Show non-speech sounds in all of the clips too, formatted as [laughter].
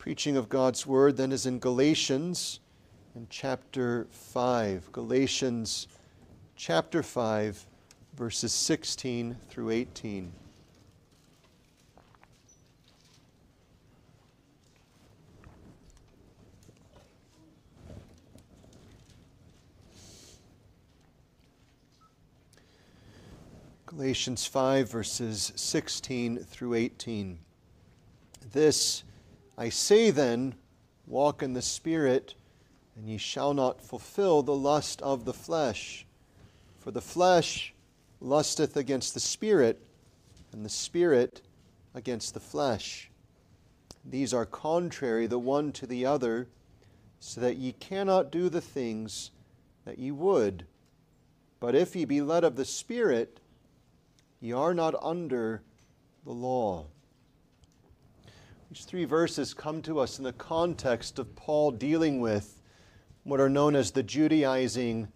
preaching of God's word then is in Galatians in chapter 5. Galatians chapter 5, verses 16 through 18. Galatians 5, verses 16 through 18. This I say then, walk in the Spirit, and ye shall not fulfill the lust of the flesh. For the flesh lusteth against the Spirit, and the Spirit against the flesh. These are contrary the one to the other, so that ye cannot do the things that ye would. But if ye be led of the Spirit, ye are not under the law. These three verses come to us in the context of Paul dealing with what are known as the Judaizing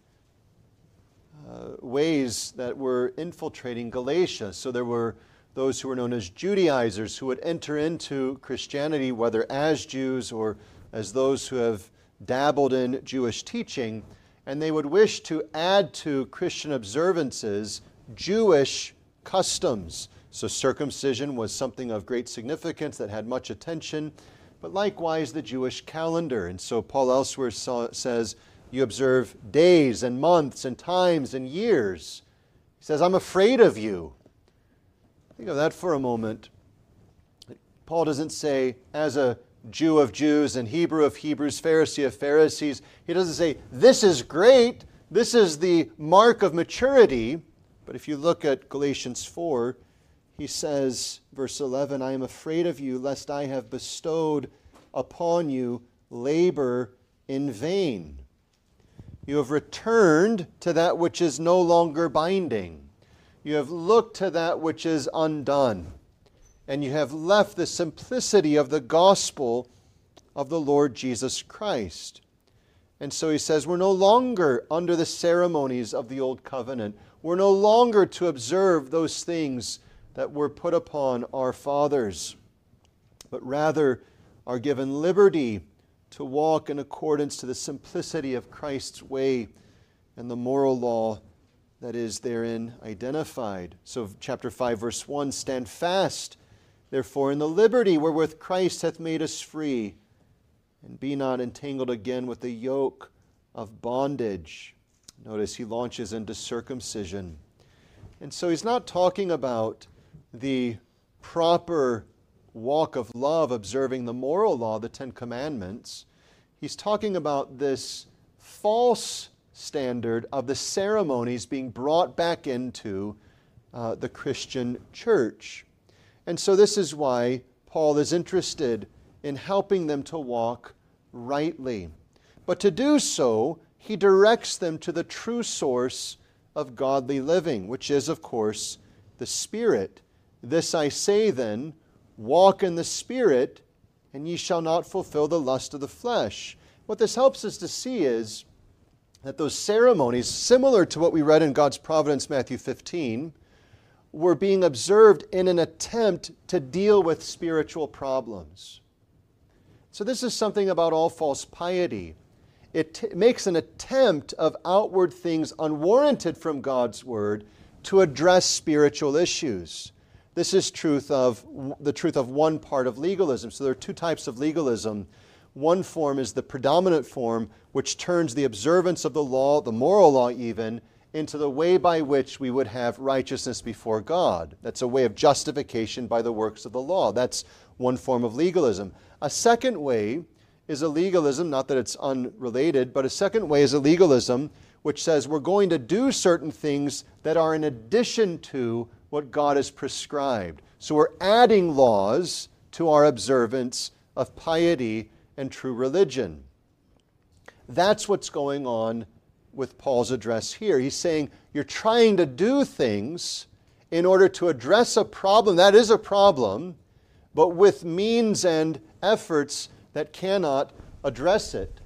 uh, ways that were infiltrating Galatia. So there were those who were known as Judaizers who would enter into Christianity, whether as Jews or as those who have dabbled in Jewish teaching, and they would wish to add to Christian observances Jewish customs. So circumcision was something of great significance that had much attention, but likewise the Jewish calendar. And so Paul elsewhere saw, says, You observe days and months and times and years. He says, I'm afraid of you. Think of that for a moment. Paul doesn't say, as a Jew of Jews and Hebrew of Hebrews, Pharisee of Pharisees, he doesn't say, This is great. This is the mark of maturity. But if you look at Galatians 4, he says, verse 11, I am afraid of you, lest I have bestowed upon you labor in vain. You have returned to that which is no longer binding. You have looked to that which is undone. And you have left the simplicity of the gospel of the Lord Jesus Christ. And so he says, We're no longer under the ceremonies of the old covenant. We're no longer to observe those things that were put upon our fathers, but rather are given liberty to walk in accordance to the simplicity of Christ's way and the moral law that is therein identified. So, chapter 5, verse 1 Stand fast, therefore, in the liberty wherewith Christ hath made us free, and be not entangled again with the yoke of bondage. Notice he launches into circumcision. And so he's not talking about the proper walk of love, observing the moral law, the Ten Commandments, he's talking about this false standard of the ceremonies being brought back into uh, the Christian church. And so, this is why Paul is interested in helping them to walk rightly. But to do so, he directs them to the true source of godly living, which is, of course, the Spirit. This I say then walk in the Spirit, and ye shall not fulfill the lust of the flesh. What this helps us to see is that those ceremonies, similar to what we read in God's providence, Matthew 15, were being observed in an attempt to deal with spiritual problems. So, this is something about all false piety. It t- makes an attempt of outward things unwarranted from God's word to address spiritual issues. This is truth of the truth of one part of legalism. So there are two types of legalism. One form is the predominant form, which turns the observance of the law, the moral law even, into the way by which we would have righteousness before God. That's a way of justification by the works of the law. That's one form of legalism. A second way is a legalism, not that it's unrelated, but a second way is a legalism which says we're going to do certain things that are in addition to what God has prescribed. So we're adding laws to our observance of piety and true religion. That's what's going on with Paul's address here. He's saying you're trying to do things in order to address a problem. That is a problem, but with means and efforts that cannot address it.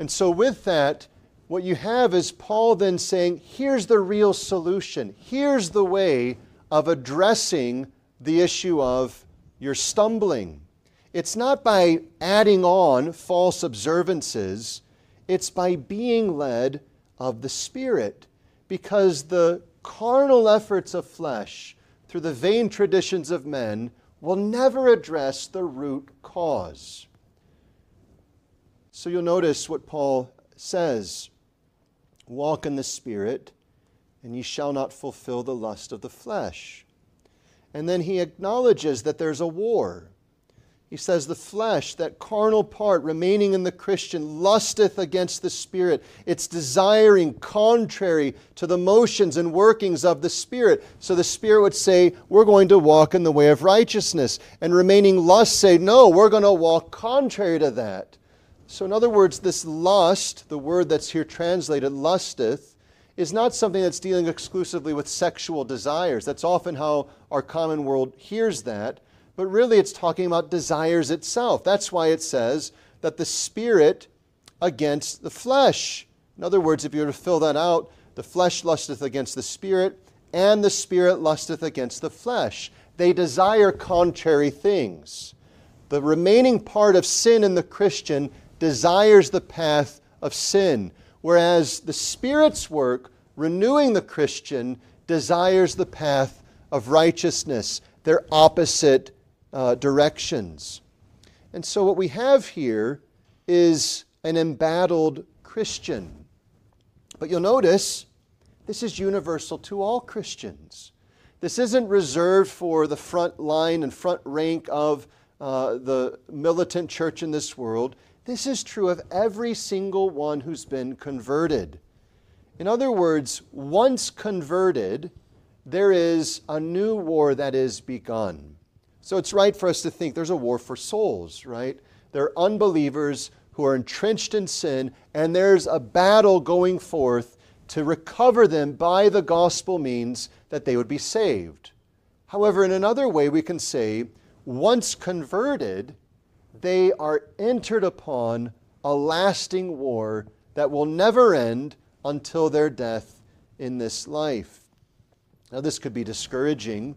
And so, with that, what you have is Paul then saying, here's the real solution. Here's the way of addressing the issue of you're stumbling. It's not by adding on false observances, it's by being led of the Spirit. Because the carnal efforts of flesh, through the vain traditions of men, will never address the root cause. So you'll notice what Paul says Walk in the Spirit, and ye shall not fulfill the lust of the flesh. And then he acknowledges that there's a war. He says, The flesh, that carnal part remaining in the Christian, lusteth against the Spirit. It's desiring contrary to the motions and workings of the Spirit. So the Spirit would say, We're going to walk in the way of righteousness. And remaining lust say, No, we're going to walk contrary to that. So, in other words, this lust, the word that's here translated, lusteth, is not something that's dealing exclusively with sexual desires. That's often how our common world hears that. But really, it's talking about desires itself. That's why it says that the spirit against the flesh. In other words, if you were to fill that out, the flesh lusteth against the spirit, and the spirit lusteth against the flesh. They desire contrary things. The remaining part of sin in the Christian desires the path of sin whereas the Spirit's work, renewing the Christian, desires the path of righteousness. They're opposite uh, directions. And so, what we have here is an embattled Christian. But you'll notice this is universal to all Christians. This isn't reserved for the front line and front rank of uh, the militant church in this world. This is true of every single one who's been converted. In other words, once converted, there is a new war that is begun. So it's right for us to think there's a war for souls, right? There are unbelievers who are entrenched in sin, and there's a battle going forth to recover them by the gospel means that they would be saved. However, in another way, we can say, once converted, they are entered upon a lasting war that will never end until their death in this life. Now, this could be discouraging,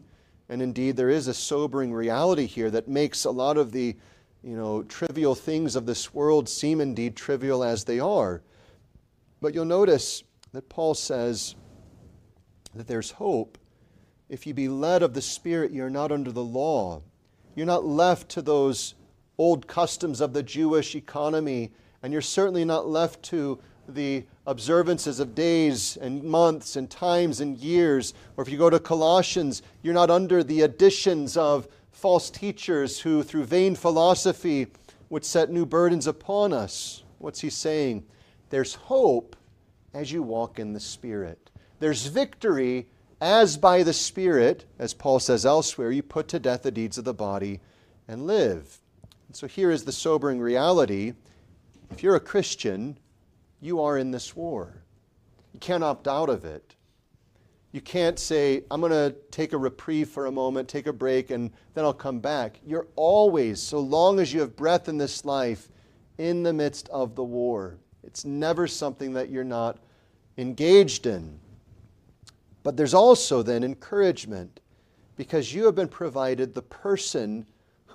and indeed, there is a sobering reality here that makes a lot of the you know, trivial things of this world seem indeed trivial as they are. But you'll notice that Paul says that there's hope. If you be led of the Spirit, you're not under the law. You're not left to those old customs of the Jewish economy, and you're certainly not left to the observances of days and months and times and years. Or if you go to Colossians, you're not under the additions of false teachers who, through vain philosophy, would set new burdens upon us. What's he saying? There's hope as you walk in the Spirit. There's victory as by the Spirit, as Paul says elsewhere, you put to death the deeds of the body and live. So here is the sobering reality. If you're a Christian, you are in this war. You can't opt out of it. You can't say, I'm going to take a reprieve for a moment, take a break, and then I'll come back. You're always, so long as you have breath in this life, in the midst of the war. It's never something that you're not engaged in. But there's also then encouragement because you have been provided the person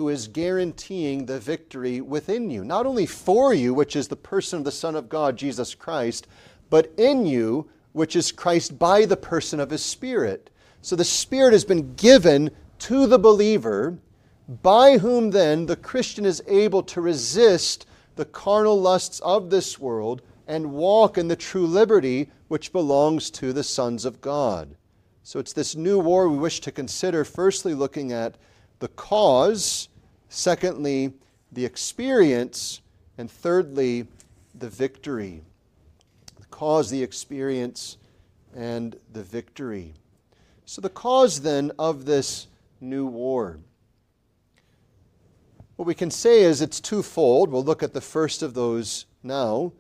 who is guaranteeing the victory within you. Not only for you, which is the person of the Son of God, Jesus Christ, but in you, which is Christ by the person of his Spirit. So the Spirit has been given to the believer, by whom then the Christian is able to resist the carnal lusts of this world and walk in the true liberty which belongs to the sons of God. So it's this new war we wish to consider, firstly, looking at the cause Secondly, the experience. And thirdly, the victory. The cause, the experience, and the victory. So, the cause then of this new war. What we can say is it's twofold. We'll look at the first of those now.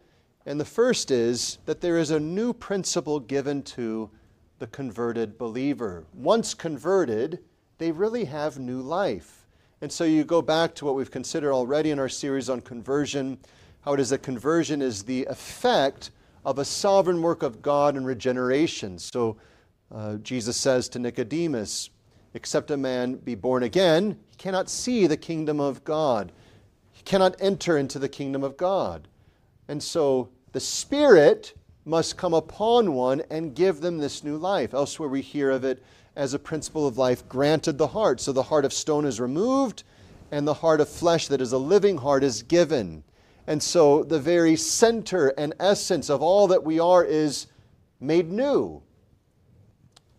And the first is that there is a new principle given to the converted believer. Once converted, they really have new life. And so you go back to what we've considered already in our series on conversion how it is that conversion is the effect of a sovereign work of God in regeneration. So uh, Jesus says to Nicodemus, except a man be born again, he cannot see the kingdom of God. He cannot enter into the kingdom of God. And so the Spirit must come upon one and give them this new life. Elsewhere, we hear of it as a principle of life granted the heart. So the heart of stone is removed, and the heart of flesh, that is a living heart, is given. And so the very center and essence of all that we are is made new.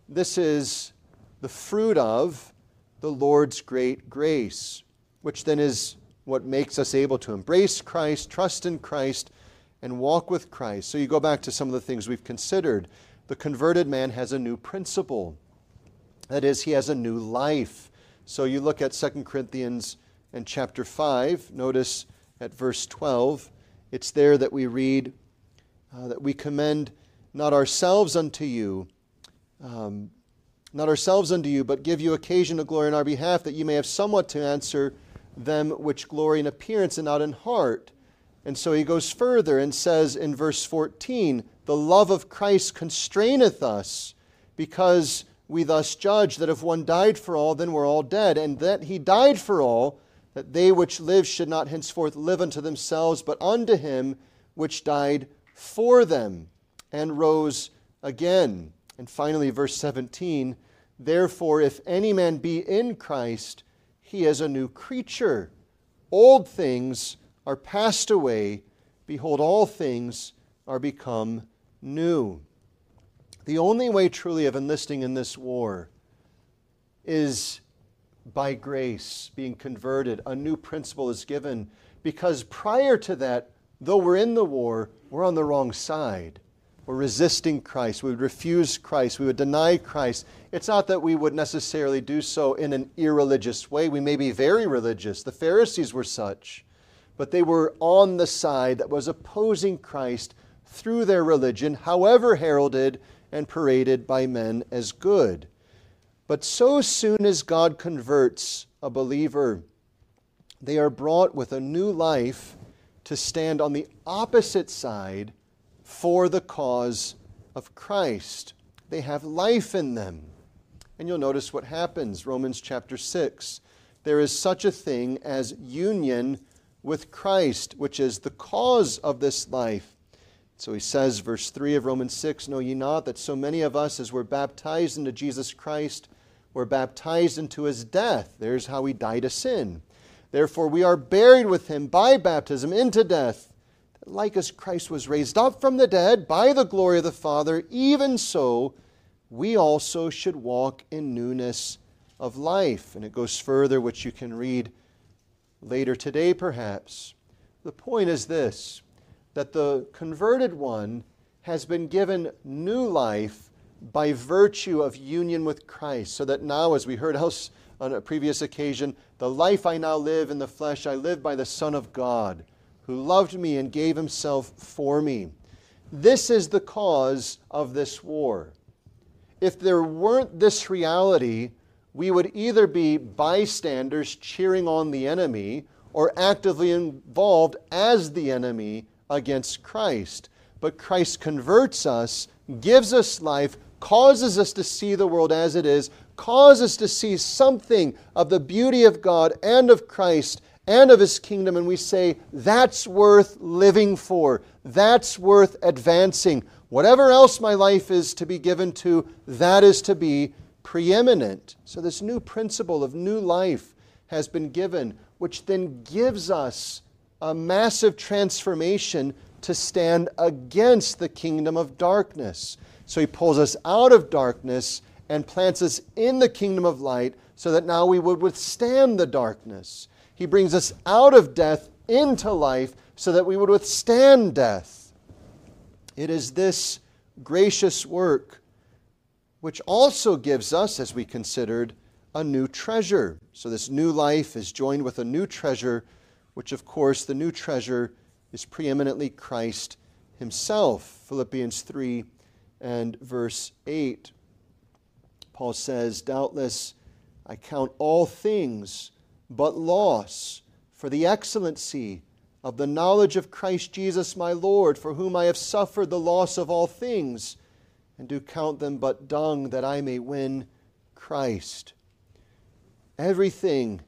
This is the fruit of the Lord's great grace, which then is what makes us able to embrace Christ, trust in Christ, and walk with Christ. So you go back to some of the things we've considered. The converted man has a new principle. That is, he has a new life. So you look at 2 Corinthians and chapter 5, notice at verse 12, it's there that we read uh, that we commend not ourselves unto you, um, not ourselves unto you, but give you occasion to glory in our behalf, that you may have somewhat to answer them which glory in appearance and not in heart. And so he goes further and says in verse 14, The love of Christ constraineth us, because we thus judge that if one died for all, then we're all dead, and that he died for all, that they which live should not henceforth live unto themselves, but unto him which died for them and rose again. And finally, verse 17 Therefore, if any man be in Christ, he is a new creature. Old things are passed away. Behold, all things are become new. The only way truly of enlisting in this war is by grace, being converted. A new principle is given because prior to that, though we're in the war, we're on the wrong side We're resisting Christ. We would refuse Christ. We would deny Christ. It's not that we would necessarily do so in an irreligious way. We may be very religious. The Pharisees were such. But they were on the side that was opposing Christ through their religion, however heralded and paraded by men as good. But so soon as God converts a believer, they are brought with a new life to stand on the opposite side for the cause of Christ. They have life in them. And you'll notice what happens. Romans chapter 6. There is such a thing as union with Christ, which is the cause of this life. So he says, verse 3 of Romans 6 Know ye not that so many of us as were baptized into Jesus Christ were baptized into his death? There's how he died to sin. Therefore, we are buried with him by baptism into death like as Christ was raised up from the dead by the glory of the Father, even so we also should walk in newness of life. And it goes further, which you can read later today, perhaps. The point is this that the converted one has been given new life by virtue of union with Christ, so that now, as we heard else on a previous occasion, the life I now live in the flesh, I live by the Son of God who loved me and gave himself for me. This is the cause of this war. If there weren't this reality, we would either be bystanders cheering on the enemy or actively involved as the enemy against Christ. But Christ converts us, gives us life, causes us to see the world as it is, causes us to see something of the beauty of God and of Christ and of his kingdom, and we say, that's worth living for. That's worth advancing. Whatever else my life is to be given to, that is to be preeminent. So, this new principle of new life has been given, which then gives us a massive transformation to stand against the kingdom of darkness. So, he pulls us out of darkness and plants us in the kingdom of light so that now we would withstand the darkness. He brings us out of death into life so that we would withstand death. It is this gracious work which also gives us, as we considered, a new treasure. So, this new life is joined with a new treasure, which, of course, the new treasure is preeminently Christ Himself. Philippians 3 and verse 8. Paul says, Doubtless, I count all things but loss for the excellency of the knowledge of Christ Jesus my Lord, for whom I have suffered the loss of all things, and do count them but dung that I may win Christ. Everything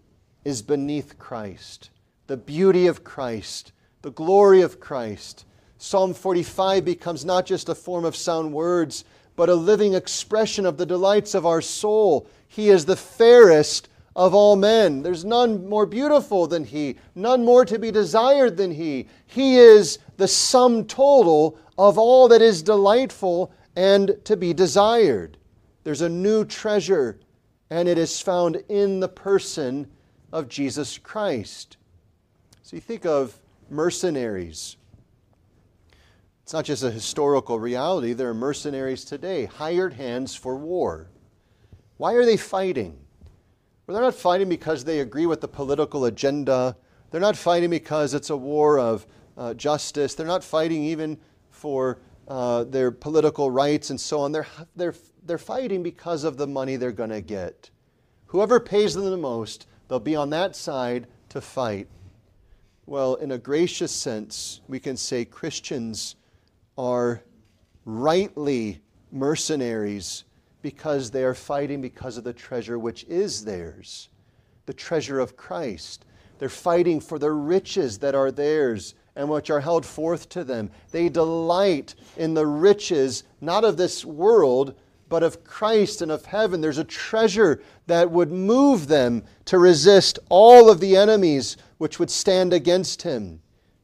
is beneath Christ. The beauty of Christ, the glory of Christ. Psalm 45 becomes not just a form of sound words, but a living expression of the delights of our soul. He is the fairest of all men. There's none more beautiful than he, none more to be desired than he. He is the sum total of all that is delightful and to be desired. There's a new treasure, and it is found in the person of Jesus Christ. So you think of mercenaries. It's not just a historical reality, there are mercenaries today, hired hands for war. Why are they fighting? Well, they're not fighting because they agree with the political agenda. They're not fighting because it's a war of uh, justice. They're not fighting even for uh, their political rights and so on. They're, they're, they're fighting because of the money they're going to get. Whoever pays them the most, they'll be on that side to fight. Well, in a gracious sense, we can say Christians are rightly mercenaries because they are fighting because of the treasure which is theirs, the treasure of Christ. They're fighting for the riches that are theirs and which are held forth to them. They delight in the riches, not of this world, but of Christ and of heaven. There's a treasure that would move them to resist all of the enemies which would stand against him.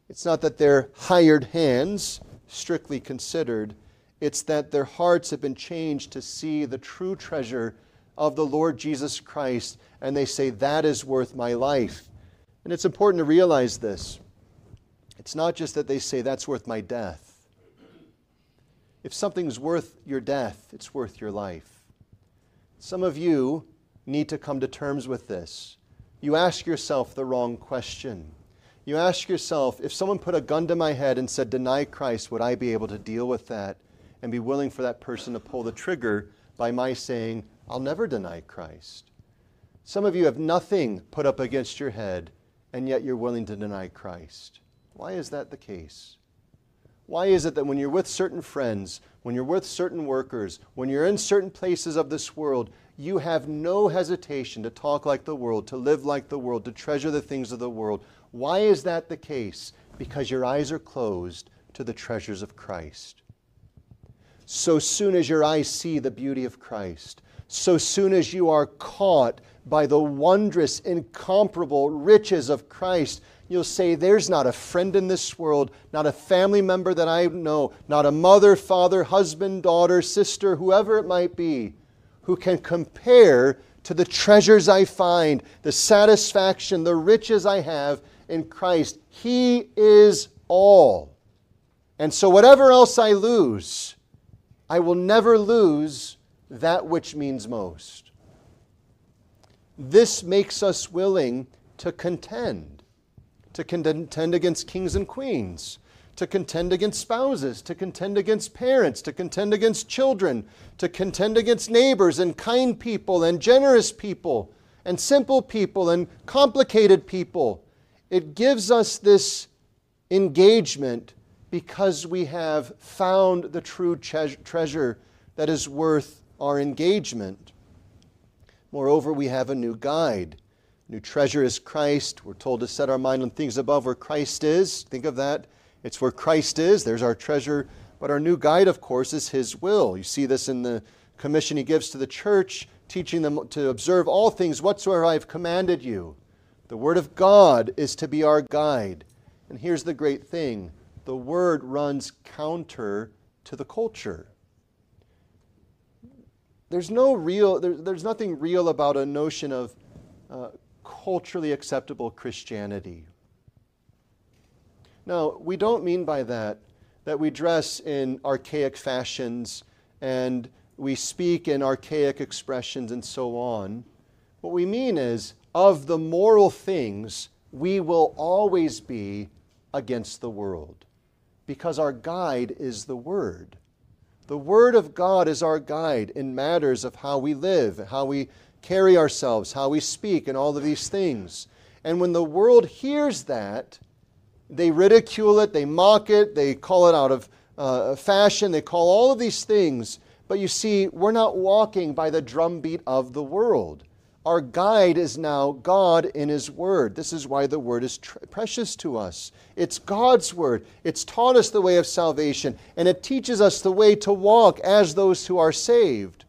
It's not that they're hired hands, strictly considered, it's that their hearts have been changed to see the true treasure of the Lord Jesus Christ, and they say, That is worth my life. And it's important to realize this. It's not just that they say, That's worth my death. If something's worth your death, it's worth your life. Some of you need to come to terms with this. You ask yourself the wrong question. You ask yourself, if someone put a gun to my head and said, Deny Christ, would I be able to deal with that? and be willing for that person to pull the trigger by my saying, I'll never deny Christ. Some of you have nothing put up against your head, and yet you're willing to deny Christ. Why is that the case? Why is it that when you're with certain friends, when you're with certain workers, when you're in certain places of this world, you have no hesitation to talk like the world, to live like the world, to treasure the things of the world? Why is that the case? Because your eyes are closed to the treasures of Christ so soon as your eyes see the beauty of Christ, so soon as you are caught by the wondrous, incomparable riches of Christ, you'll say, There's not a friend in this world, not a family member that I know, not a mother, father, husband, daughter, sister, whoever it might be, who can compare to the treasures I find, the satisfaction, the riches I have in Christ. He is all. And so, whatever else I lose, I will never lose that which means most. This makes us willing to contend, to contend against kings and queens, to contend against spouses, to contend against parents, to contend against children, to contend against neighbors and kind people and generous people and simple people and complicated people. It gives us this engagement because we have found the true tre- treasure that is worth our engagement. Moreover, we have a new guide. New treasure is Christ. We're told to set our mind on things above where Christ is. Think of that. It's where Christ is. There's our treasure. But our new guide, of course, is His will. You see this in the commission He gives to the church, teaching them to observe all things whatsoever I have commanded you. The Word of God is to be our guide. And here's the great thing the word runs counter to the culture. There's no real, there, there's nothing real about a notion of uh, culturally acceptable Christianity. Now, we don't mean by that that we dress in archaic fashions and we speak in archaic expressions and so on. What we mean is, of the moral things, we will always be against the world because our guide is the Word. The Word of God is our guide in matters of how we live, how we carry ourselves, how we speak, and all of these things. And when the world hears that, they ridicule it, they mock it, they call it out of uh, fashion, they call all of these things. But you see, we're not walking by the drumbeat of the world. our guide is now God in His Word. This is why the Word is tr- precious to us. It's God's Word. It's taught us the way of salvation, and it teaches us the way to walk as those who are saved.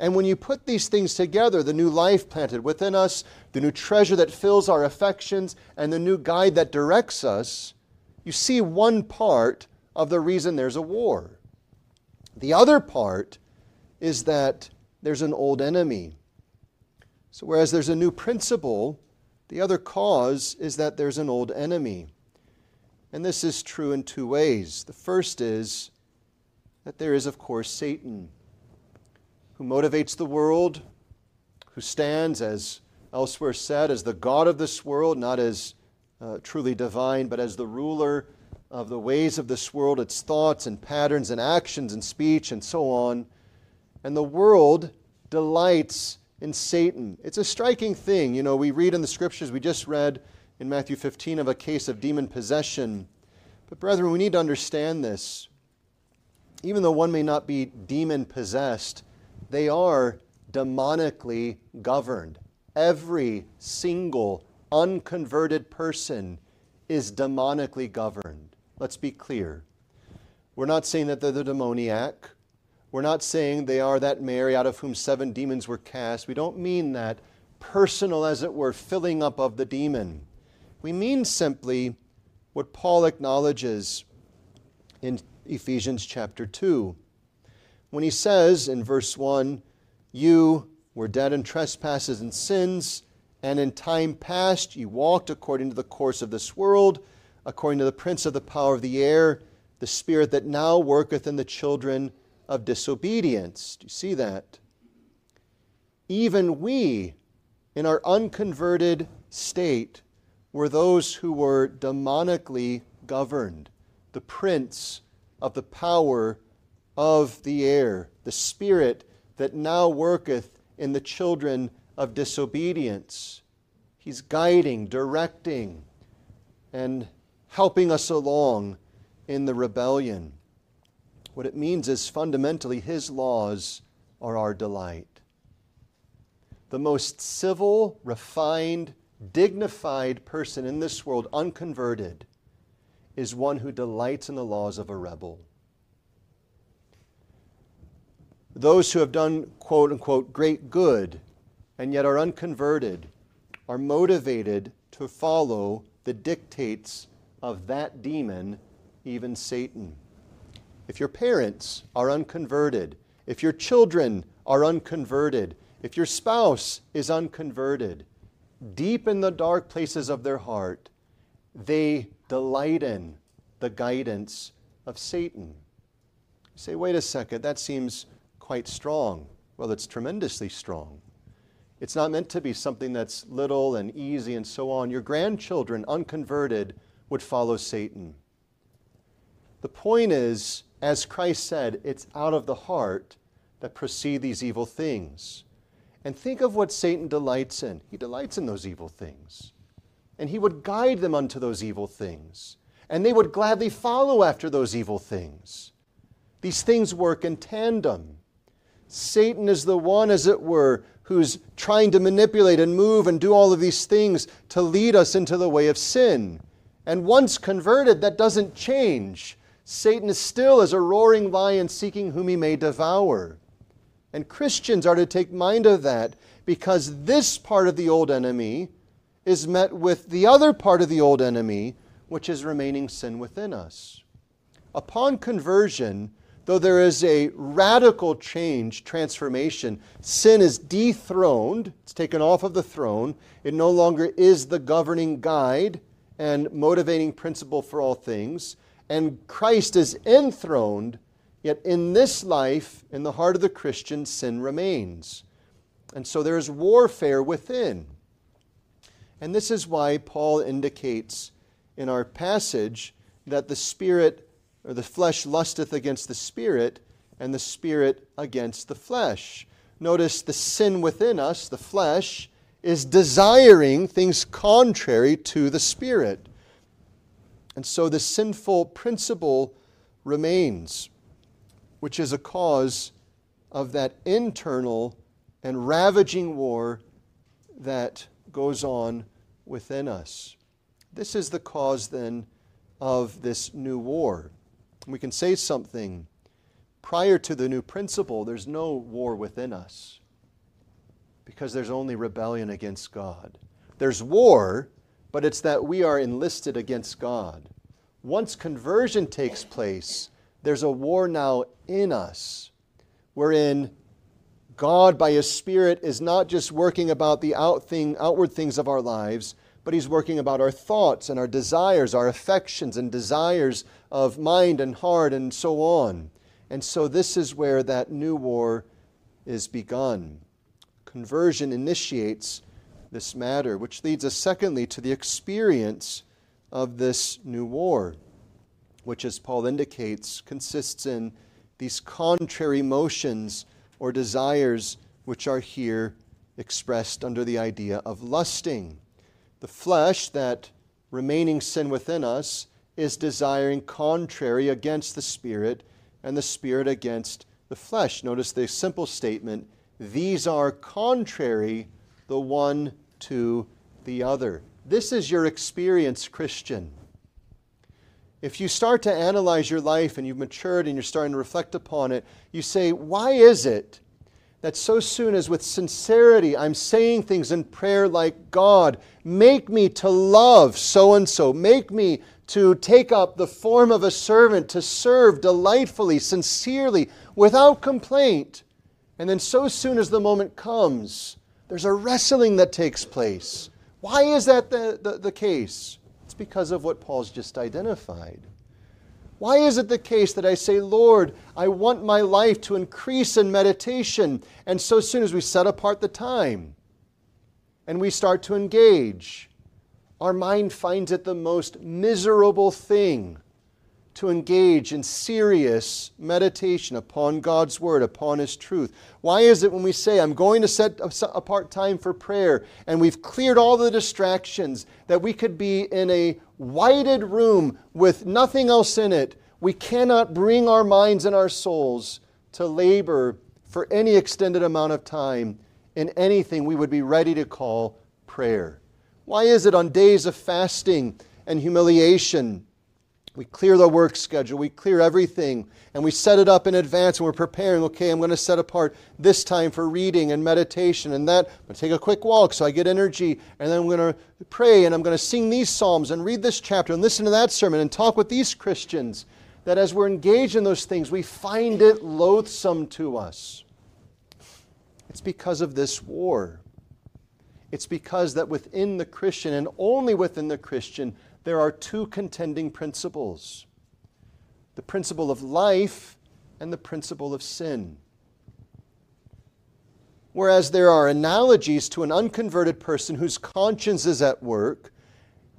And when you put these things together, the new life planted within us, the new treasure that fills our affections, and the new guide that directs us, you see one part of the reason there's a war. The other part is that there's an old enemy. So, whereas there's a new principle, the other cause is that there's an old enemy. And this is true in two ways. The first is that there is, of course, Satan who motivates the world, who stands, as elsewhere said, as the God of this world, not as uh, truly divine, but as the ruler of the ways of this world, its thoughts and patterns and actions and speech and so on. And the world delights in Satan. It's a striking thing. You know, we read in the scriptures, we just read in Matthew 15 of a case of demon possession. But, brethren, we need to understand this. Even though one may not be demon possessed, they are demonically governed. Every single unconverted person is demonically governed. Let's be clear. We're not saying that they're the demoniac. We're not saying they are that Mary out of whom seven demons were cast. We don't mean that personal, as it were, filling up of the demon. We mean simply what Paul acknowledges in Ephesians chapter 2 when he says in verse 1 You were dead in trespasses and sins, and in time past you walked according to the course of this world, according to the prince of the power of the air, the spirit that now worketh in the children of disobedience. Do you see that? Even we, in our unconverted state, were those who were demonically governed, the prince of the power of the air, the Spirit that now worketh in the children of disobedience. He's guiding, directing, and helping us along in the rebellion. What it means is fundamentally, His laws are our delight. The most civil, refined, dignified person in this world, unconverted, is one who delights in the laws of a rebel those who have done, quote unquote, great good and yet are unconverted are motivated to follow the dictates of that demon, even Satan. If your parents are unconverted, if your children are unconverted, if your spouse is unconverted, deep in the dark places of their heart, they delight in the guidance of Satan. You say, wait a second, that seems quite strong. Well, it's tremendously strong. It's not meant to be something that's little and easy and so on. Your grandchildren, unconverted, would follow Satan. The point is, as Christ said, it's out of the heart that proceed these evil things. And think of what Satan delights in. He delights in those evil things. And he would guide them unto those evil things. And they would gladly follow after those evil things. These things work in tandem. Satan is the one, as it were, who's trying to manipulate and move and do all of these things to lead us into the way of sin. And once converted, that doesn't change. Satan is still as a roaring lion seeking whom he may devour. And Christians are to take mind of that because this part of the old enemy is met with the other part of the old enemy, which is remaining sin within us. Upon conversion, though there is a radical change, transformation, sin is dethroned, it's taken off of the throne. It no longer is the governing guide and motivating principle for all things. And Christ is enthroned, yet in this life, in the heart of the Christian, sin remains. And so there is warfare within. And this is why Paul indicates in our passage that the Spirit or the flesh lusteth against the spirit, and the spirit against the flesh. Notice the sin within us, the flesh, is desiring things contrary to the spirit. And so the sinful principle remains, which is a cause of that internal and ravaging war that goes on within us. This is the cause then of this new war. We can say something. Prior to the new principle, there's no war within us because there's only rebellion against God. There's war, but it's that we are enlisted against God. Once conversion takes place, there's a war now in us wherein God, by His Spirit, is not just working about the out thing, outward things of our lives, but He's working about our thoughts and our desires, our affections and desires of mind and heart, and so on. And so, this is where that new war is begun. Conversion initiates this matter, which leads us, secondly, to the experience of this new war, which, as Paul indicates, consists in these contrary motions or desires which are here expressed under the idea of lusting. The flesh, that remaining sin within us, is desiring contrary against the Spirit, and the Spirit against the flesh. Notice the simple statement these are contrary the one to the other. This is your experience, Christian. If you start to analyze your life and you've matured and you're starting to reflect upon it, you say, Why is it that so soon as with sincerity I'm saying things in prayer like, God, make me to love so and so, make me to take up the form of a servant, to serve delightfully, sincerely, without complaint. And then, so soon as the moment comes, there's a wrestling that takes place. Why is that the, the, the case? It's because of what Paul's just identified. Why is it the case that I say, Lord, I want my life to increase in meditation? And so soon as we set apart the time and we start to engage, our mind finds it the most miserable thing to engage in serious meditation upon God's Word, upon His truth? Why is it when we say, I'm going to set apart time for prayer, and we've cleared all the distractions, that we could be in a whited room with nothing else in it? We cannot bring our minds and our souls to labor for any extended amount of time in anything we would be ready to call prayer. Why is it on days of fasting and humiliation we clear the work schedule, we clear everything, and we set it up in advance, and we're preparing. Okay, I'm going to set apart this time for reading and meditation, and that. I'm going to take a quick walk so I get energy, and then I'm going to pray, and I'm going to sing these psalms, and read this chapter, and listen to that sermon, and talk with these Christians. That as we're engaged in those things, we find it loathsome to us. It's because of this war. It's because that within the Christian, and only within the Christian, there are two contending principles the principle of life and the principle of sin. Whereas there are analogies to an unconverted person whose conscience is at work,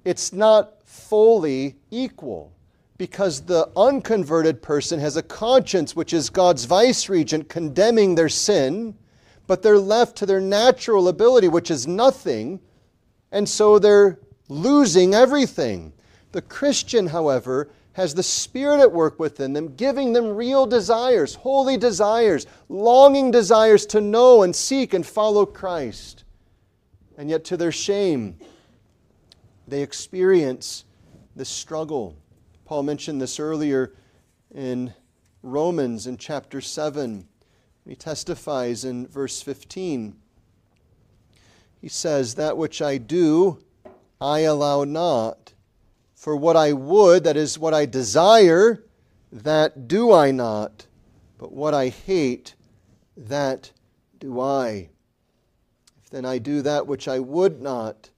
it's not fully equal because the unconverted person has a conscience which is God's vice regent condemning their sin, but they're left to their natural ability, which is nothing, and so they're losing everything. The Christian, however, has the Spirit at work within them, giving them real desires, holy desires, longing desires to know and seek and follow Christ. And yet, to their shame, they experience this struggle. Paul mentioned this earlier in Romans in chapter 7. He testifies in verse 15. He says, That which I do, I allow not. For what I would, that is, what I desire, that do I not. But what I hate, that do I. If then I do that which I would not,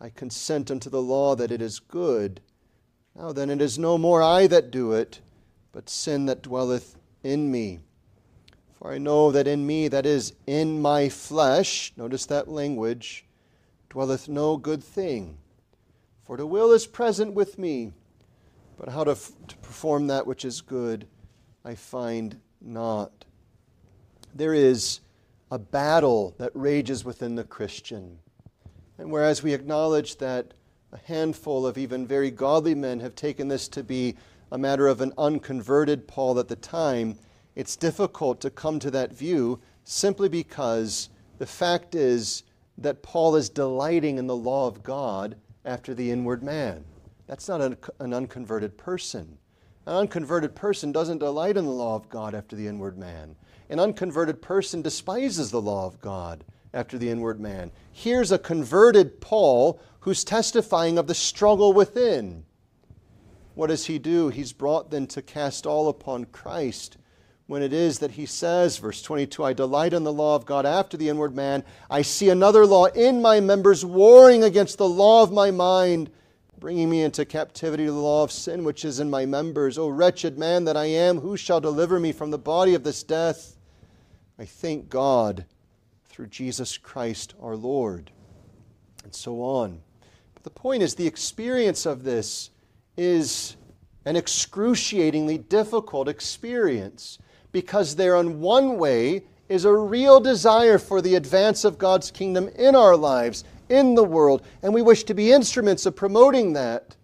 I consent unto the law that it is good. Now then, it is no more I that do it, but sin that dwelleth in me. For I know that in me, that is, in my flesh, notice that language, dwelleth no good thing. For the will is present with me, but how to, f- to perform that which is good I find not. There is a battle that rages within the Christian. And whereas we acknowledge that a handful of even very godly men have taken this to be a matter of an unconverted Paul at the time, it's difficult to come to that view simply because the fact is that Paul is delighting in the law of God after the inward man. That's not an, unconverted person. An unconverted person doesn't delight in the law of God after the inward man. An unconverted person despises the law of God after the inward man. Here's a converted Paul who's testifying of the struggle within. What does he do? He's brought then to cast all upon Christ when it is that he says, verse 22, I delight in the law of God after the inward man. I see another law in my members warring against the law of my mind, bringing me into captivity to the law of sin which is in my members. O wretched man that I am, who shall deliver me from the body of this death? I thank God through Jesus Christ our Lord. And so on. But the point is, the experience of this is an excruciatingly difficult experience because there, in one way, is a real desire for the advance of God's kingdom in our lives, in the world, and we wish to be instruments of promoting that.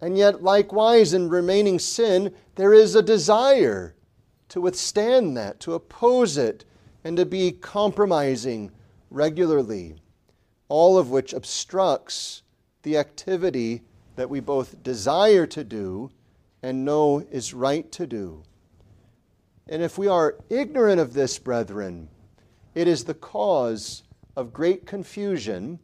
And yet, likewise, in remaining sin, there is a desire to withstand that, to oppose it, and to be compromising regularly, all of which obstructs the activity that we both desire to do and know is right to do. And if we are ignorant of this, brethren, it is the cause of great confusion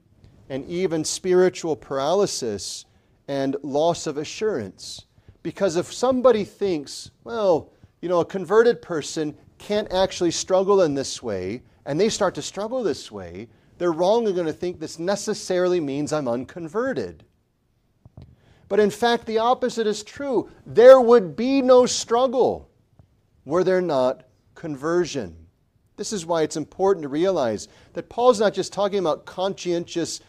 and even spiritual paralysis and loss of assurance. Because if somebody thinks, well, you know, a converted person can't actually struggle in this way, and they start to struggle this way, they're wrongly going to think this necessarily means I'm unconverted. But in fact, the opposite is true. There would be no struggle were there not conversion? This is why it's important to realize that Paul's not just talking about conscientious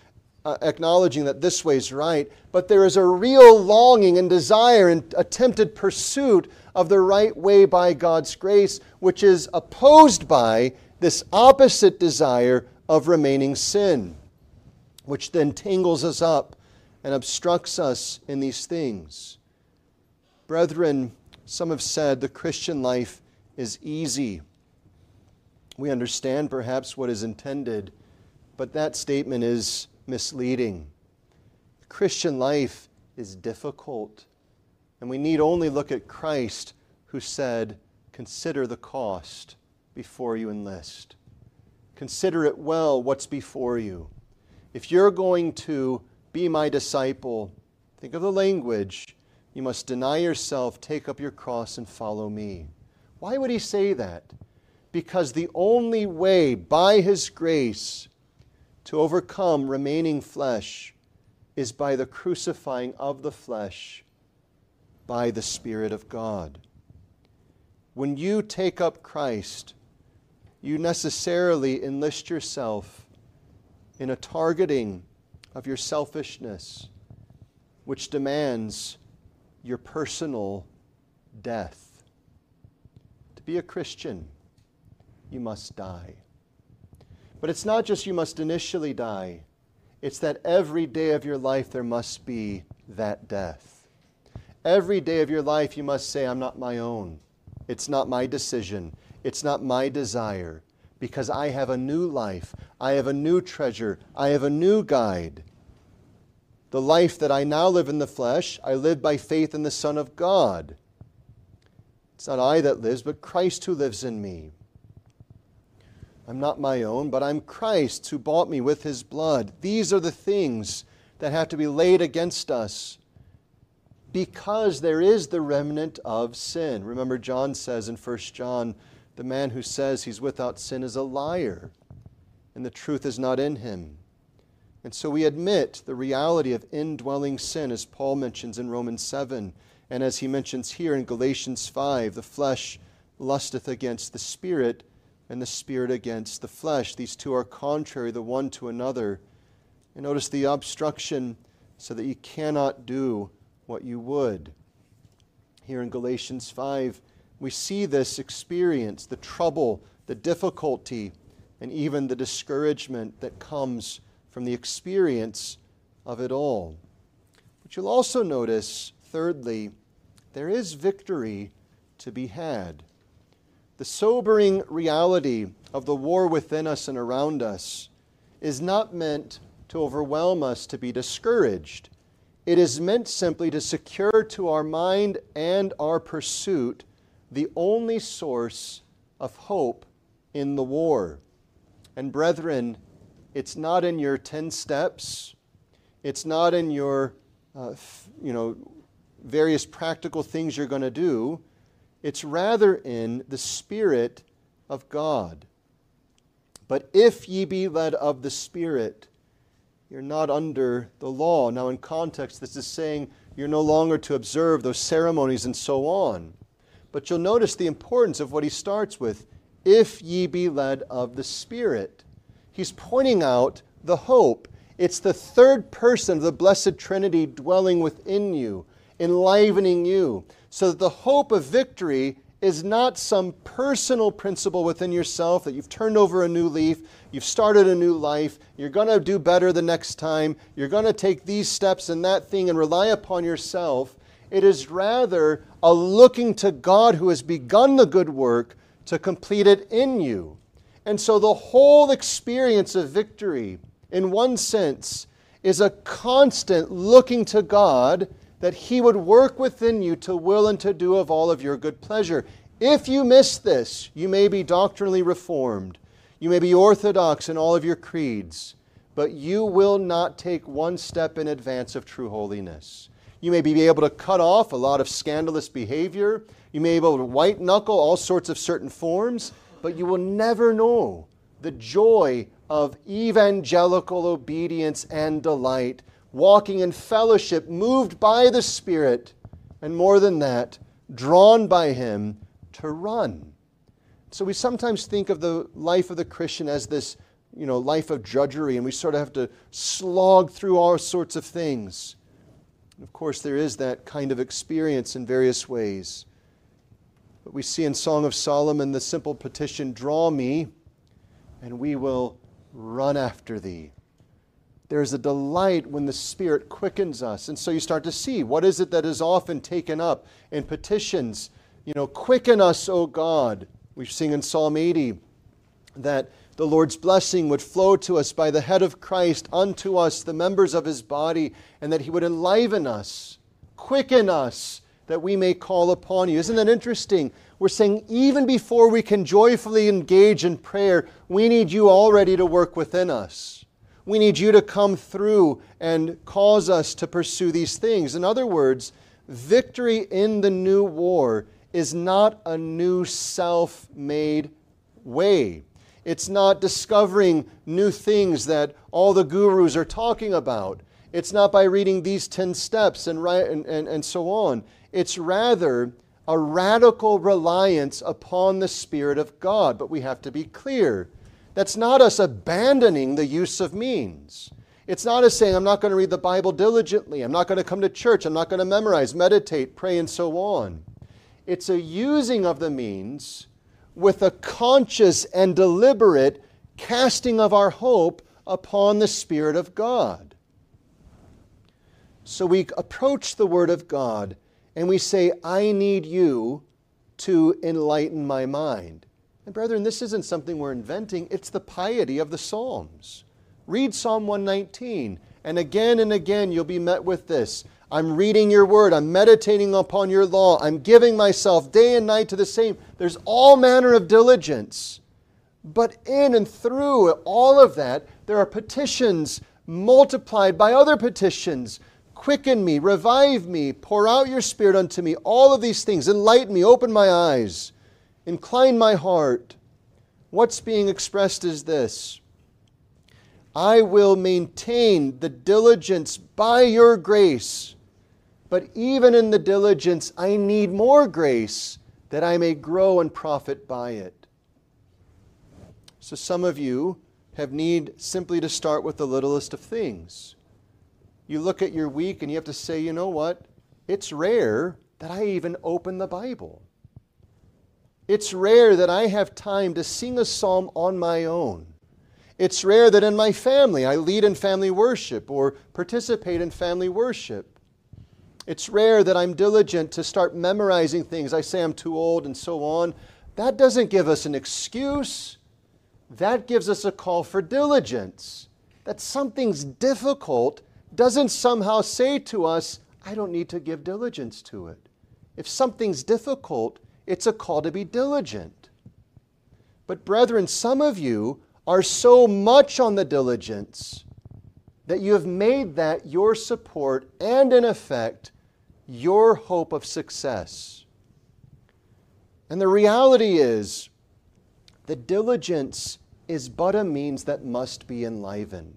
uh, acknowledging that this way is right, but there is a real longing and desire and attempted pursuit of the right way by God's grace, which is opposed by this opposite desire of remaining sin, which then tangles us up and obstructs us in these things. Brethren, some have said the Christian life is easy. We understand perhaps what is intended, but that statement is misleading. The Christian life is difficult, and we need only look at Christ who said, Consider the cost before you enlist. Consider it well what's before you. If you're going to be my disciple, think of the language you must deny yourself, take up your cross, and follow me. Why would he say that? Because the only way, by his grace, to overcome remaining flesh is by the crucifying of the flesh by the Spirit of God. When you take up Christ, you necessarily enlist yourself in a targeting of your selfishness, which demands your personal death. To be a Christian, you must die. But it's not just you must initially die, it's that every day of your life there must be that death. Every day of your life you must say, I'm not my own. It's not my decision. It's not my desire. Because I have a new life. I have a new treasure. I have a new guide. The life that I now live in the flesh, I live by faith in the Son of God. It's not I that lives, but Christ who lives in me. I'm not my own, but I'm Christ who bought me with his blood. These are the things that have to be laid against us because there is the remnant of sin. Remember, John says in 1 John, the man who says he's without sin is a liar, and the truth is not in him. And so we admit the reality of indwelling sin, as Paul mentions in Romans 7, and as he mentions here in Galatians 5 the flesh lusteth against the spirit, and the spirit against the flesh. These two are contrary the one to another. And notice the obstruction so that you cannot do what you would. Here in Galatians 5, we see this experience, the trouble, the difficulty, and even the discouragement that comes from the experience of it all. But you'll also notice, thirdly, there is victory to be had. The sobering reality of the war within us and around us is not meant to overwhelm us to be discouraged. It is meant simply to secure to our mind and our pursuit the only source of hope in the war. And brethren, it's not in your 10 steps, it's not in your uh, you know various practical things you're going to do. It's rather in the spirit of God. But if ye be led of the Spirit, you're not under the law. Now, in context, this is saying you're no longer to observe those ceremonies and so on. But you'll notice the importance of what he starts with if ye be led of the Spirit. He's pointing out the hope. It's the third person of the Blessed Trinity dwelling within you, enlivening you, so that the hope of victory is not some personal principle within yourself that you've turned over a new leaf, you've started a new life, you're going to do better the next time, you're going to take these steps and that thing and rely upon yourself. It is rather a looking to God who has begun the good work to complete it in you. And so the whole experience of victory, in one sense, is a constant looking to God that He would work within you to will and to do of all of your good pleasure. If you miss this, you may be doctrinally reformed, you may be orthodox in all of your creeds, but you will not take one step in advance of true holiness. You may be able to cut off a lot of scandalous behavior. You may be able to white knuckle all sorts of certain forms, but you will never know the joy of evangelical obedience and delight walking in fellowship, moved by the Spirit, and more than that, drawn by Him to run. So we sometimes think of the life of the Christian as this, you know, life of drudgery, and we sort of have to slog through all sorts of things. Of course, there is that kind of experience in various ways. But we see in Song of Solomon the simple petition, Draw me, and we will run after thee. There's a delight when the Spirit quickens us. And so you start to see what is it that is often taken up in petitions. You know, quicken us, O God. We sing in Psalm 80 that the Lord's blessing would flow to us by the head of Christ unto us, the members of his body, and that he would enliven us, quicken us, that we may call upon you. Isn't that interesting? We're saying even before we can joyfully engage in prayer, we need you already to work within us. We need you to come through and cause us to pursue these things. In other words, victory in the new war is not a new self made way. It's not discovering new things that all the gurus are talking about. It's not by reading these 10 steps and, and, and, and so on. It's rather a radical reliance upon the Spirit of God. But we have to be clear that's not us abandoning the use of means. It's not us saying, I'm not going to read the Bible diligently. I'm not going to come to church. I'm not going to memorize, meditate, pray, and so on. It's a using of the means with a conscious and deliberate casting of our hope upon the Spirit of God. So we approach the Word of God and we say, I need you to enlighten my mind. And, brethren, this isn't something we're inventing, it's the piety of the Psalms. Read Psalm 119, and again and again you'll be met with this. I'm reading your word, I'm meditating upon your law, I'm giving myself day and night to the same. There's all manner of diligence. But in and through all of that, there are petitions multiplied by other petitions. Quicken me, revive me, pour out your spirit unto me. All of these things, enlighten me, open my eyes. Incline my heart. What's being expressed is this I will maintain the diligence by your grace, but even in the diligence, I need more grace that I may grow and profit by it. So some of you have need simply to start with the littlest of things. You look at your week and you have to say, you know what? It's rare that I even open the Bible. It's rare that I have time to sing a psalm on my own. It's rare that in my family I lead in family worship or participate in family worship. It's rare that I'm diligent to start memorizing things. I say I'm too old and so on. That doesn't give us an excuse. That gives us a call for diligence. that something's difficult doesn't somehow say to us, I don't need to give diligence to it. If something's difficult, it's a call to be diligent. But, brethren, some of you are so much on the diligence that you have made that your support and, in effect, your hope of success. And the reality is, the diligence is but a means that must be enlivened.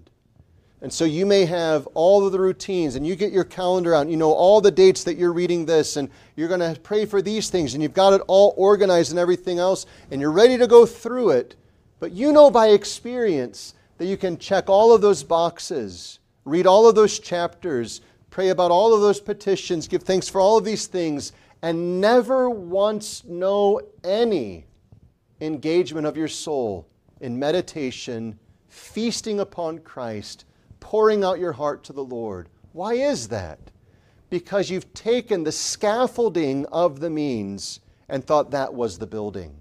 And so you may have all of the routines and you get your calendar out you know all the dates that you're reading this and you're going to pray for these things and you've got it all organized and everything else and you're ready to go through it. But you know by experience that you can check all of those boxes, read all of those chapters, pray about all of those petitions, give thanks for all of these things, and never once know any engagement of your soul in meditation, feasting upon Christ, pouring out your heart to the Lord. Why is that? Because you've taken the scaffolding of the means and thought that was the building.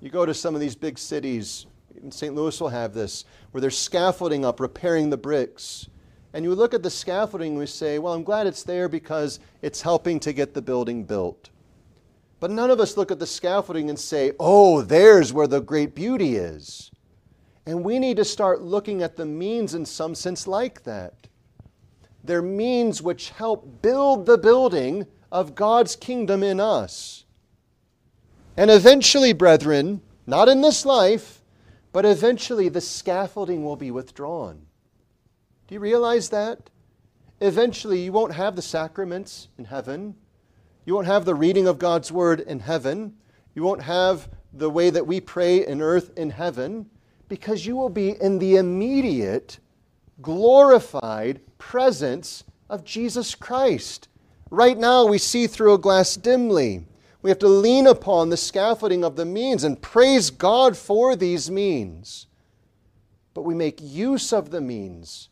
You go to some of these big cities, even St. Louis will have this, where they're scaffolding up, repairing the bricks. And you look at the scaffolding and we say, well, I'm glad it's there because it's helping to get the building built. But none of us look at the scaffolding and say, oh, there's where the great beauty is. And we need to start looking at the means in some sense like that. They're means which help build the building of God's kingdom in us. And eventually, brethren, not in this life, but eventually the scaffolding will be withdrawn. Do you realize that? Eventually, you won't have the sacraments in heaven. You won't have the reading of God's word in heaven. You won't have the way that we pray in earth in heaven because you will be in the immediate, glorified presence of Jesus Christ. Right now, we see through a glass dimly. We have to lean upon the scaffolding of the means and praise God for these means. But we make use of the means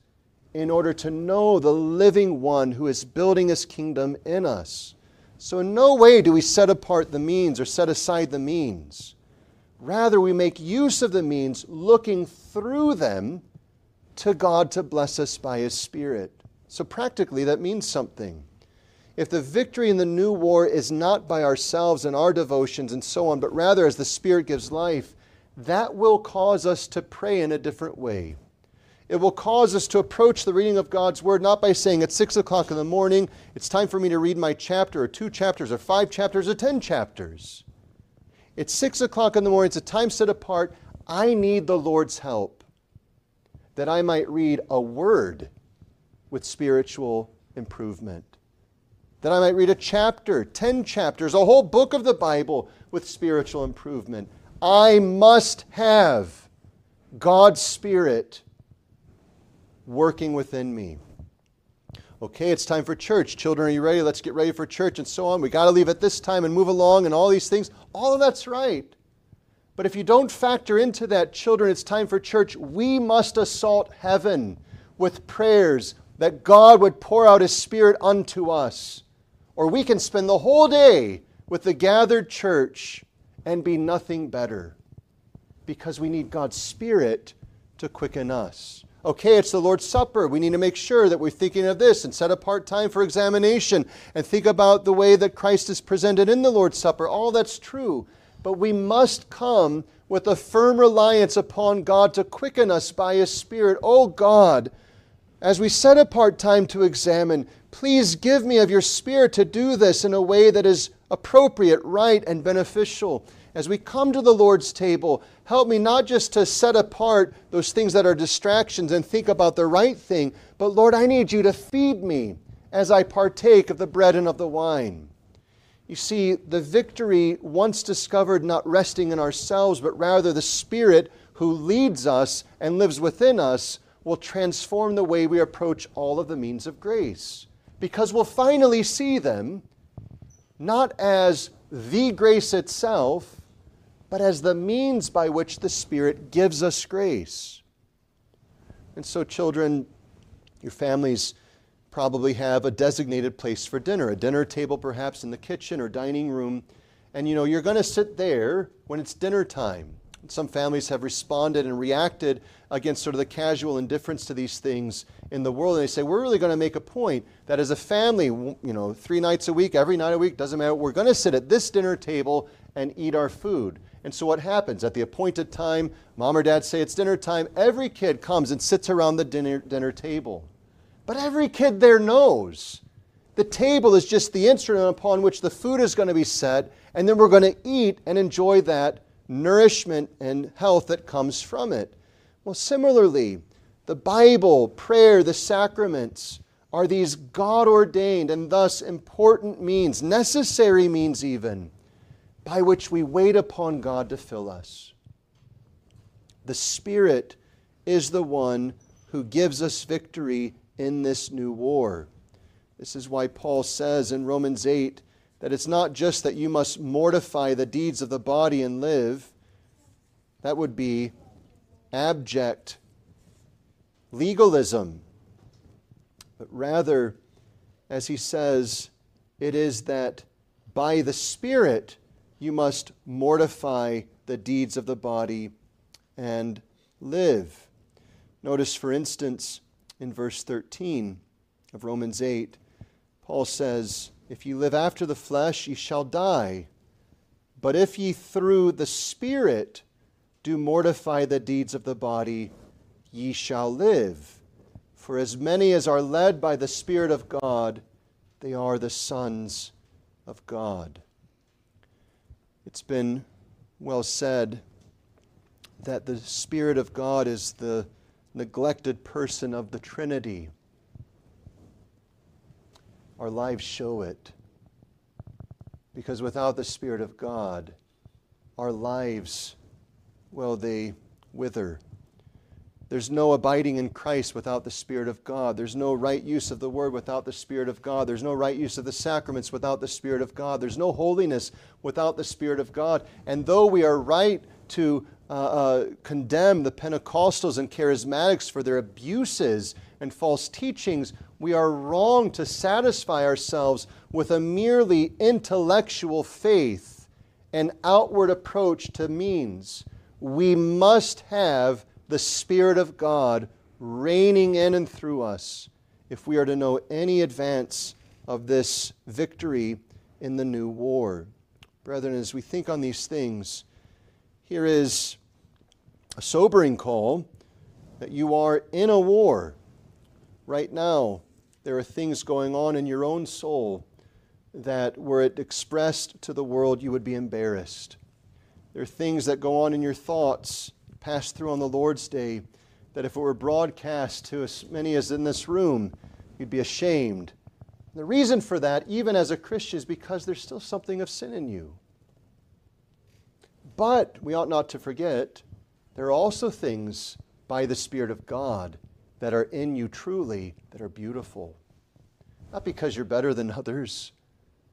in order to know the living one who is building his kingdom in us. So, in no way do we set apart the means or set aside the means. Rather, we make use of the means, looking through them to God to bless us by His Spirit. So, practically, that means something. If the victory in the new war is not by ourselves and our devotions and so on, but rather as the Spirit gives life, that will cause us to pray in a different way. It will cause us to approach the reading of God's Word not by saying at 6 o'clock in the morning, it's time for me to read my chapter, or two chapters, or five chapters, or ten chapters. It's 6 o'clock in the morning, it's a time set apart. I need the Lord's help that I might read a word with spiritual improvement. That I might read a chapter, 10 chapters, a whole book of the Bible with spiritual improvement. I must have God's Spirit working within me. Okay, it's time for church. Children, are you ready? Let's get ready for church and so on. We got to leave at this time and move along and all these things. All of that's right. But if you don't factor into that, children, it's time for church. We must assault heaven with prayers that God would pour out His Spirit unto us. Or we can spend the whole day with the gathered church and be nothing better because we need God's Spirit to quicken us. Okay, it's the Lord's Supper. We need to make sure that we're thinking of this and set apart time for examination and think about the way that Christ is presented in the Lord's Supper. All that's true. But we must come with a firm reliance upon God to quicken us by His Spirit. Oh God, as we set apart time to examine, please give me of your Spirit to do this in a way that is appropriate, right, and beneficial as we come to the Lord's table, help me not just to set apart those things that are distractions and think about the right thing, but Lord, I need you to feed me as I partake of the bread and of the wine. You see, the victory, once discovered, not resting in ourselves, but rather the Spirit who leads us and lives within us, will transform the way we approach all of the means of grace. Because we'll finally see them not as the grace itself, but as the means by which the Spirit gives us grace. And so, children, your families probably have a designated place for dinner, a dinner table perhaps in the kitchen or dining room. And you know, you're going to sit there when it's dinner time. Some families have responded and reacted against sort of the casual indifference to these things in the world. And they say, we're really going to make a point that as a family, you know, three nights a week, every night a week, doesn't matter, we're going to sit at this dinner table and eat our food. And so what happens? At the appointed time, mom or dad say it's dinner time, every kid comes and sits around the dinner, dinner table. But every kid there knows the table is just the instrument upon which the food is going to be set, and then we're going to eat and enjoy that nourishment and health that comes from it. Well, similarly, the Bible, prayer, the sacraments are these God ordained and thus important means, necessary means even, by which we wait upon God to fill us. The Spirit is the one who gives us victory in this new war. This is why Paul says in Romans 8 that it's not just that you must mortify the deeds of the body and live. That would be abject legalism. But rather, as he says, it is that by the Spirit you must mortify the deeds of the body and live. Notice, for instance, in verse 13 of Romans 8, Paul says, If ye live after the flesh, ye shall die. But if ye through the Spirit do mortify the deeds of the body, ye shall live. For as many as are led by the Spirit of God, they are the sons of God. It's been well said that the Spirit of God is the neglected person of the Trinity our lives show it. Because without the Spirit of God, our lives, well, they wither. There's no abiding in Christ without the Spirit of God. There's no right use of the Word without the Spirit of God. There's no right use of the sacraments without the Spirit of God. There's no holiness without the Spirit of God. And though we are right to uh, uh, condemn the Pentecostals and charismatics for their abuses and false teachings, we are wrong to satisfy ourselves with a merely intellectual faith and outward approach to means. We must have the Spirit of God reigning in and through us if we are to know any advance of this victory in the new war. Brethren, as we think on these things, here is a sobering call that you are in a war right now there are things going on in your own soul that, were it expressed to the world, you would be embarrassed. There are things that go on in your thoughts, pass through on the Lord's day, that if it were broadcast to as many as in this room, you'd be ashamed. The reason for that, even as a Christian, is because there's still something of sin in you. But we ought not to forget there are also things by the Spirit of God that are in you truly that are beautiful. Not because you're better than others,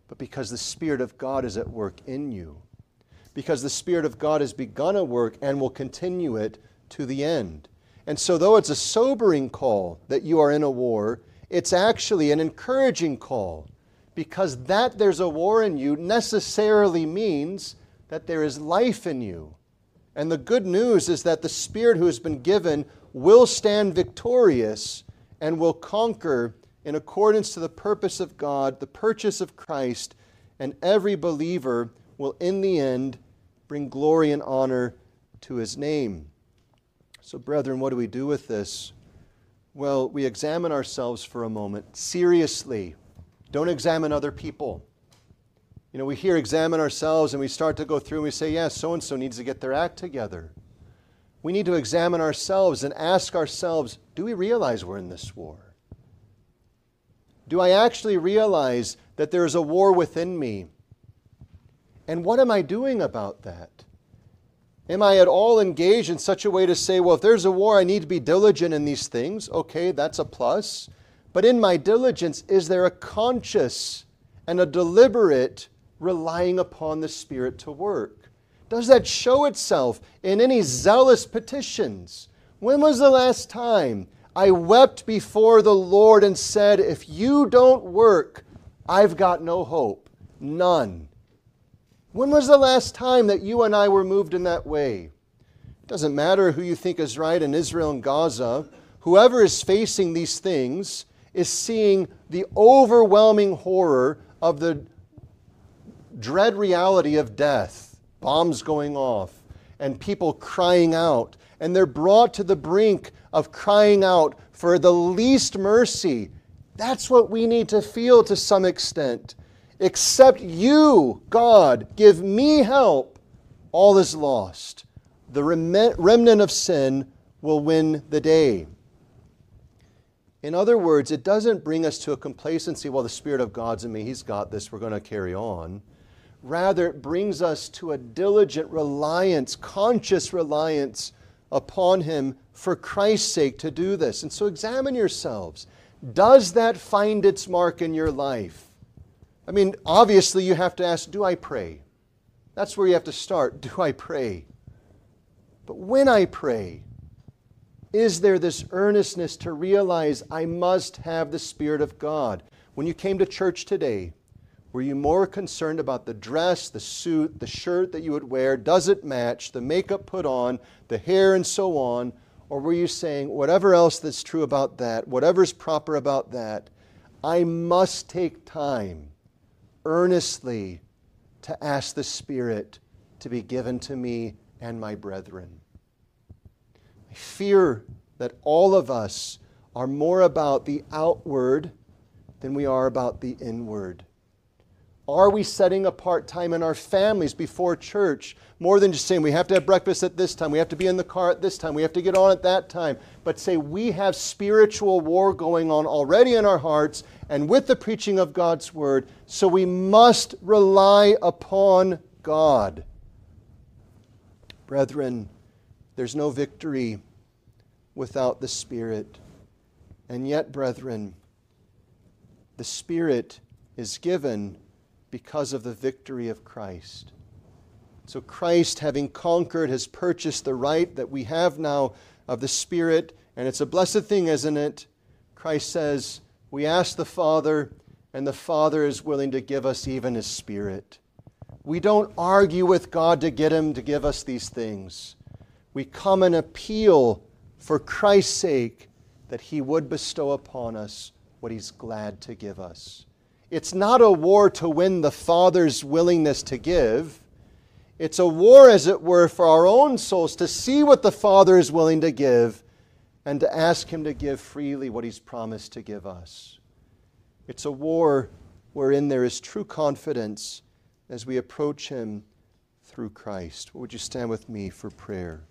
but because the Spirit of God is at work in you. Because the Spirit of God has begun a work and will continue it to the end. And so, though it's a sobering call that you are in a war, it's actually an encouraging call because that there's a war in you necessarily means that there is life in you. And the good news is that the Spirit who has been given will stand victorious and will conquer in accordance to the purpose of God, the purchase of Christ, and every believer will in the end bring glory and honor to his name. So, brethren, what do we do with this? Well, we examine ourselves for a moment seriously. Don't examine other people. You know, we hear examine ourselves and we start to go through and we say, yes, so and so needs to get their act together we need to examine ourselves and ask ourselves do we realize we're in this war? Do I actually realize that there is a war within me? And what am I doing about that? Am I at all engaged in such a way to say, well, if there's a war, I need to be diligent in these things? Okay, that's a plus. But in my diligence, is there a conscious and a deliberate relying upon the Spirit to work? Does that show itself in any zealous petitions? When was the last time I wept before the Lord and said, If you don't work, I've got no hope? None. When was the last time that you and I were moved in that way? It doesn't matter who you think is right in Israel and Gaza, whoever is facing these things is seeing the overwhelming horror of the dread reality of death, bombs going off, and people crying out. And they're brought to the brink of crying out for the least mercy. That's what we need to feel to some extent. Except you, God, give me help, all is lost. The remnant of sin will win the day. In other words, it doesn't bring us to a complacency, well, the Spirit of God's in me, He's got this, we're going to carry on. Rather, it brings us to a diligent reliance, conscious reliance upon Him for Christ's sake to do this. And so examine yourselves. Does that find its mark in your life? I mean, obviously, you have to ask, Do I pray? That's where you have to start. [laughs] Do I pray? But when I pray, is there this earnestness to realize I must have the Spirit of God? When you came to church today, were you more concerned about the dress, the suit, the shirt that you would wear? Does it match? The makeup put on, the hair, and so on? Or were you saying, whatever else that's true about that, whatever's proper about that, I must take time earnestly to ask the Spirit to be given to me and my brethren? I fear that all of us are more about the outward than we are about the inward. Are we setting apart time in our families before church? More than just saying we have to have breakfast at this time, we have to be in the car at this time, we have to get on at that time, but say we have spiritual war going on already in our hearts and with the preaching of God's word, so we must rely upon God. Brethren, there's no victory without the Spirit. And yet, brethren, the Spirit is given because of the victory of Christ. So, Christ, having conquered, has purchased the right that we have now of the Spirit. And it's a blessed thing, isn't it? Christ says, We ask the Father, and the Father is willing to give us even His Spirit. We don't argue with God to get Him to give us these things. We come and appeal for Christ's sake that He would bestow upon us what He's glad to give us. It's not a war to win the Father's willingness to give. It's a war, as it were, for our own souls to see what the Father is willing to give and to ask Him to give freely what He's promised to give us. It's a war wherein there is true confidence as we approach Him through Christ. Would you stand with me for prayer?